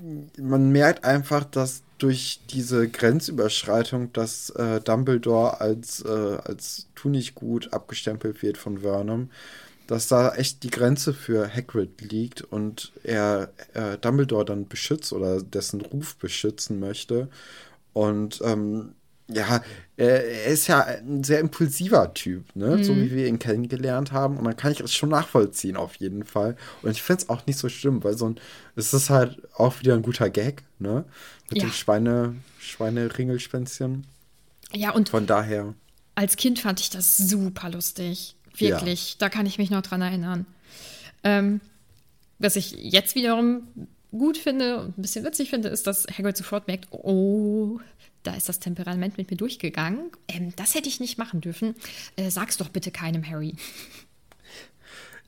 äh, man merkt einfach, dass durch diese Grenzüberschreitung, dass äh, Dumbledore als, äh, als tu nicht gut abgestempelt wird von Vernon, dass da echt die Grenze für Hagrid liegt und er äh, Dumbledore dann beschützt oder dessen Ruf beschützen möchte. Und ähm, ja, er, ist ja ein sehr impulsiver Typ, ne? So wie wir ihn kennengelernt haben. Und dann kann ich es schon nachvollziehen, auf jeden Fall. Und ich finde es auch nicht so schlimm, weil so ein, es ist halt auch wieder ein guter Gag, ne? Mit Ja. dem Schweine, Schweineringelspänzchen. Ja, und Von daher. als Kind fand ich das super lustig. Wirklich. Da kann ich mich noch dran erinnern. Ähm, was ich jetzt wiederum gut finde und ein bisschen witzig finde, ist, dass Hagrid sofort merkt, oh, da ist das Temperament mit mir durchgegangen. Ähm, das hätte ich nicht machen dürfen. Äh, sag's doch bitte keinem Harry.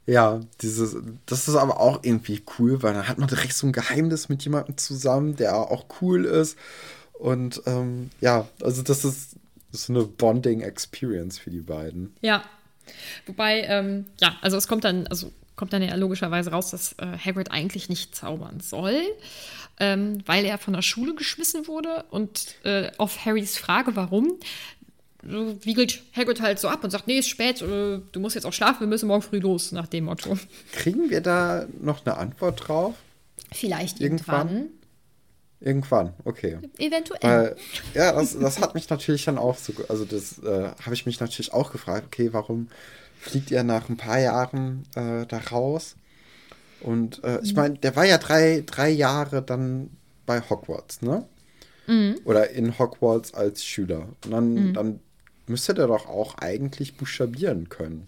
Ja, dieses, das ist aber auch irgendwie cool, weil dann hat man direkt so ein Geheimnis mit jemandem zusammen, der auch cool ist. Und ähm, ja, also das ist, ist eine Bonding-Experience für die beiden. Ja. Wobei, ähm, ja, also es kommt dann, also kommt dann ja logischerweise raus, dass äh, Hagrid eigentlich nicht zaubern soll, ähm, weil er von der Schule geschmissen wurde und äh, auf Harrys Frage, warum, so wiegelt Hagrid halt so ab und sagt, nee, ist spät, äh, du musst jetzt auch schlafen, wir müssen morgen früh los, nach dem Motto. Kriegen wir da noch eine Antwort drauf? Vielleicht Irgendwann? irgendwann. Irgendwann, okay. Eventuell. Weil, ja, das, das hat mich natürlich dann auch so, also das äh, habe ich mich natürlich auch gefragt, okay, warum fliegt ihr nach ein paar Jahren äh, da raus? Und äh, ich meine, der war ja drei, drei Jahre dann bei Hogwarts, ne? Oder in Hogwarts als Schüler. Und dann, dann müsste der doch auch eigentlich buchstabieren können.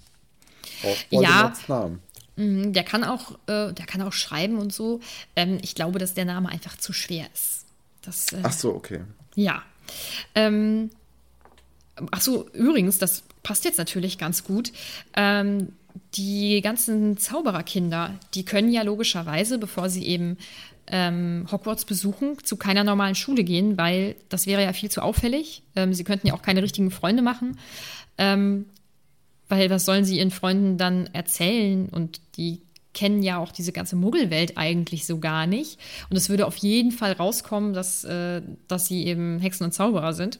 Auch Voldemorts Namen. Mhm, Der kann auch, äh, der kann auch schreiben und so. Ähm, ich glaube, dass der Name einfach zu schwer ist. Das, äh, Ach so, okay. Ja. Ähm, ach so, übrigens, das passt jetzt natürlich ganz gut. Ähm, die ganzen Zaubererkinder, die können ja logischerweise, bevor sie eben ähm, Hogwarts besuchen, zu keiner normalen Schule gehen, weil das wäre ja viel zu auffällig. Ähm, sie könnten ja auch keine richtigen Freunde machen. Ähm, weil was sollen sie ihren Freunden dann erzählen? Und die kennen ja auch diese ganze Muggelwelt eigentlich so gar nicht. Und es würde auf jeden Fall rauskommen, dass, äh, dass sie eben Hexen und Zauberer sind.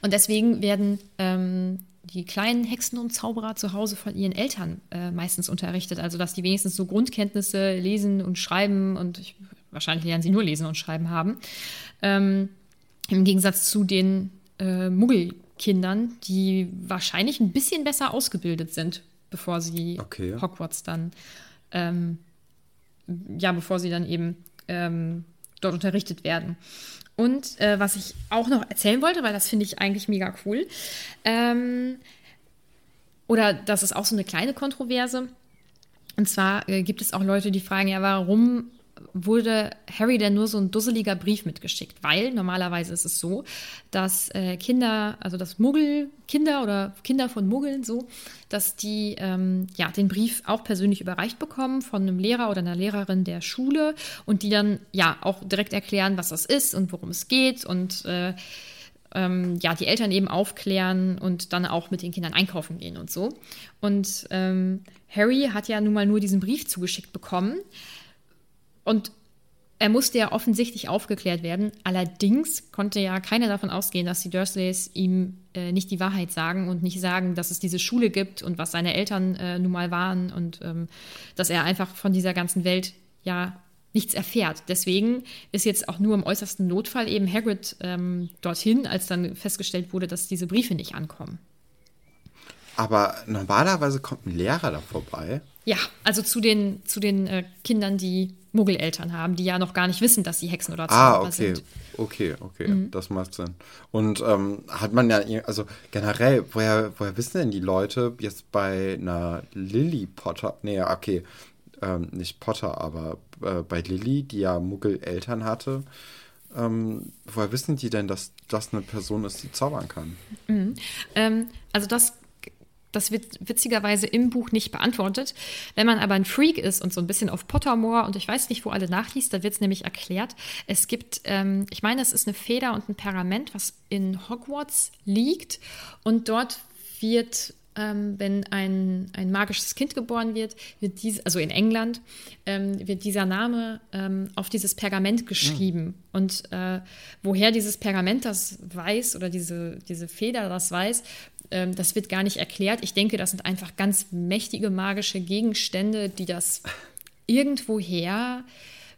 Und deswegen werden ähm, die kleinen Hexen und Zauberer zu Hause von ihren Eltern äh, meistens unterrichtet. Also, dass die wenigstens so Grundkenntnisse lesen und schreiben und ich, wahrscheinlich lernen sie nur lesen und schreiben haben. Ähm, Im Gegensatz zu den äh, Muggelkindern Kindern, die wahrscheinlich ein bisschen besser ausgebildet sind, bevor sie Okay. Hogwarts dann, ähm, ja, bevor sie dann eben ähm, dort unterrichtet werden. Und äh, was ich auch noch erzählen wollte, weil das finde ich eigentlich mega cool, ähm, oder das ist auch so eine kleine Kontroverse. Und zwar äh, gibt es auch Leute, die fragen, ja, warum wurde Harry denn nur so ein dusseliger Brief mitgeschickt? Weil normalerweise ist es so, dass äh, Kinder, also das Muggel, Kinder oder Kinder von Muggeln so, dass die ähm, ja den Brief auch persönlich überreicht bekommen von einem Lehrer oder einer Lehrerin der Schule und die dann ja auch direkt erklären, was das ist und worum es geht und äh, ähm, ja, die Eltern eben aufklären und dann auch mit den Kindern einkaufen gehen und so. Und ähm, Harry hat ja nun mal nur diesen Brief zugeschickt bekommen und er musste ja offensichtlich aufgeklärt werden. Allerdings konnte ja keiner davon ausgehen, dass die Dursleys ihm äh, nicht die Wahrheit sagen und nicht sagen, dass es diese Schule gibt und was seine Eltern äh, nun mal waren und ähm, dass er einfach von dieser ganzen Welt ja nichts erfährt. Deswegen ist jetzt auch nur im äußersten Notfall eben Hagrid ähm, dorthin, als dann festgestellt wurde, dass diese Briefe nicht ankommen. Aber normalerweise kommt ein Lehrer da vorbei. Ja, also zu den, zu den äh, Kindern, die Muggeleltern haben, die ja noch gar nicht wissen, dass sie Hexen oder Ah, Zauberer okay. sind. Okay, okay, das macht Sinn. Und ähm, hat man ja, also generell, woher, woher wissen denn die Leute jetzt bei einer Lily Potter, nee, okay, ähm, nicht Potter, aber äh, bei Lily, die ja Muggeleltern hatte, ähm, woher wissen die denn, dass das eine Person ist, die zaubern kann? Ähm, also das, das wird witzigerweise im Buch nicht beantwortet. Wenn man aber ein Freak ist und so ein bisschen auf Pottermore und ich weiß nicht, wo alle nachliest, da wird es nämlich erklärt. Es gibt, ähm, ich meine, es ist eine Feder und ein Pergament, was in Hogwarts liegt und dort wird ähm, wenn ein, ein magisches Kind geboren wird, wird dies, also in England, ähm, wird dieser Name ähm, auf dieses Pergament geschrieben. Und äh, woher dieses Pergament das weiß oder diese, diese Feder das weiß, ähm, das wird gar nicht erklärt. Ich denke, das sind einfach ganz mächtige magische Gegenstände, die das irgendwoher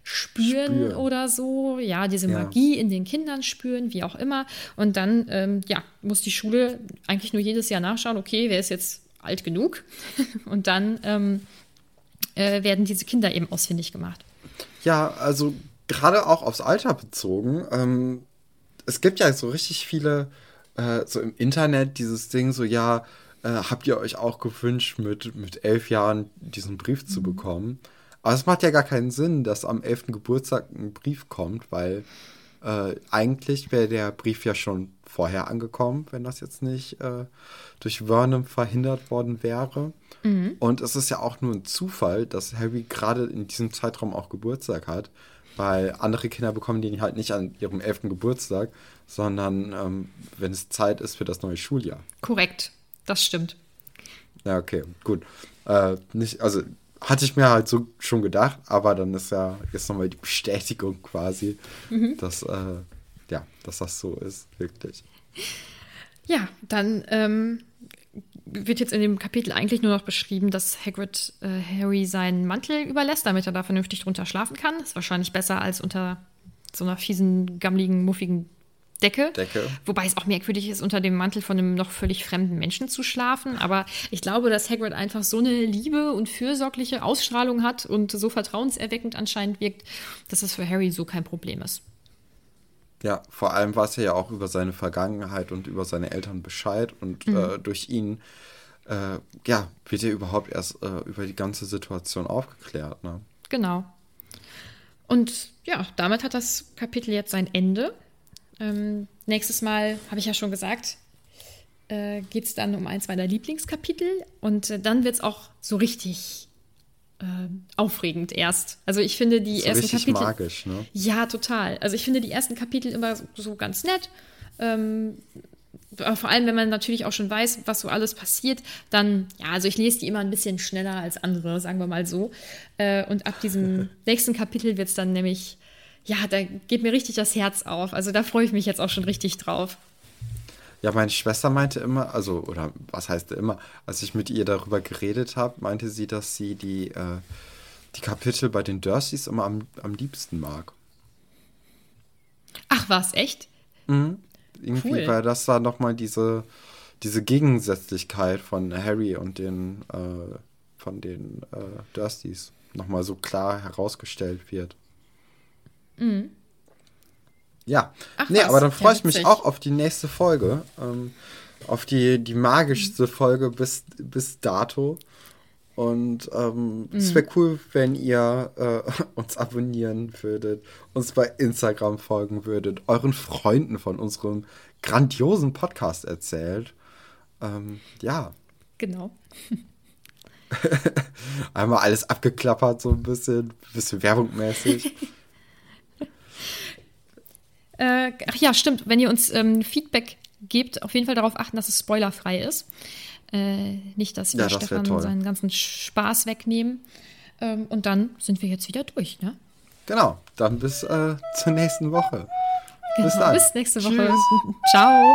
spüren, Spüren. oder so. Ja, diese Ja. Magie in den Kindern spüren, wie auch immer. Und dann, ähm, ja, muss die Schule eigentlich nur jedes Jahr nachschauen, okay, wer ist jetzt alt genug? Und dann ähm, äh, werden diese Kinder eben ausfindig gemacht. Ja, also gerade auch aufs Alter bezogen. Ähm, es gibt ja so richtig viele, äh, so im Internet dieses Ding, so ja, äh, habt ihr euch auch gewünscht, mit, mit elf Jahren diesen Brief zu bekommen? Aber es macht ja gar keinen Sinn, dass am 11. Geburtstag ein Brief kommt, weil äh, eigentlich wäre der Brief ja schon vorher angekommen, wenn das jetzt nicht äh, durch Vernon verhindert worden wäre. Und es ist ja auch nur ein Zufall, dass Harry gerade in diesem Zeitraum auch Geburtstag hat, weil andere Kinder bekommen den halt nicht an ihrem 11. Geburtstag, sondern ähm, wenn es Zeit ist für das neue Schuljahr. Korrekt, das stimmt. Ja, okay, gut. Äh, nicht, also hatte ich mir halt so schon gedacht, aber dann ist ja jetzt nochmal die Bestätigung quasi, dass, äh, ja, dass das so ist, wirklich. Ja, dann ähm, wird jetzt in dem Kapitel eigentlich nur noch beschrieben, dass Hagrid äh, Harry seinen Mantel überlässt, damit er da vernünftig drunter schlafen kann. Ist wahrscheinlich besser als unter so einer fiesen, gammligen, muffigen Decke. Decke. Wobei es auch merkwürdig ist, unter dem Mantel von einem noch völlig fremden Menschen zu schlafen. Aber ich glaube, dass Hagrid einfach so eine liebe und fürsorgliche Ausstrahlung hat und so vertrauenserweckend anscheinend wirkt, dass es für Harry so kein Problem ist. Ja, vor allem weiß er ja auch über seine Vergangenheit und über seine Eltern Bescheid und äh, durch ihn, äh, ja, wird er überhaupt erst äh, über die ganze Situation aufgeklärt, ne? Genau. Und ja, damit hat das Kapitel jetzt sein Ende. Ähm, nächstes Mal, habe ich ja schon gesagt, äh, geht es dann um eins meiner Lieblingskapitel. Und äh, dann wird es auch so richtig aufregend erst. Also ich finde die So ersten Kapitel. magisch, ne? Ja, total. Also ich finde die ersten Kapitel immer so, ganz nett. Ähm, vor allem, wenn man natürlich auch schon weiß, was so alles passiert, dann, ja, also ich lese die immer ein bisschen schneller als andere, sagen wir mal so. Äh, und ab diesem nächsten Kapitel wird es dann nämlich, ja, da geht mir richtig das Herz auf. Also da freue ich mich jetzt auch schon richtig drauf. Ja, meine Schwester meinte immer, also, oder was heißt immer, als ich mit ihr darüber geredet habe, meinte sie, dass sie die, äh, die Kapitel bei den Dursleys immer am, am liebsten mag. Ach was, echt? Irgendwie, Cool. weil das da nochmal diese, diese Gegensätzlichkeit von Harry und den, äh, von den äh, Durstys nochmal so klar herausgestellt wird. Ja. Ach nee, was, aber dann ja, freue ich mich auch auf die nächste Folge. Ähm, auf die, die magischste Folge bis, bis dato. Und ähm, es Mhm. wäre cool, wenn ihr äh, uns abonnieren würdet, uns bei Instagram folgen würdet, euren Freunden von unserem grandiosen Podcast erzählt. Ähm, ja, Genau. einmal alles abgeklappert, so ein bisschen, bisschen werbungmäßig. Äh, ach ja, stimmt. Wenn ihr uns ähm, Feedback gebt, auf jeden Fall darauf achten, dass es spoilerfrei ist. Äh, nicht, dass wir Ja, das Stefan seinen ganzen Spaß wegnehmen. Ähm, und dann sind wir jetzt wieder durch, ne? genau, dann bis äh, zur nächsten Woche. Genau. Bis dann. Bis nächste Woche. Tschüss. Ciao.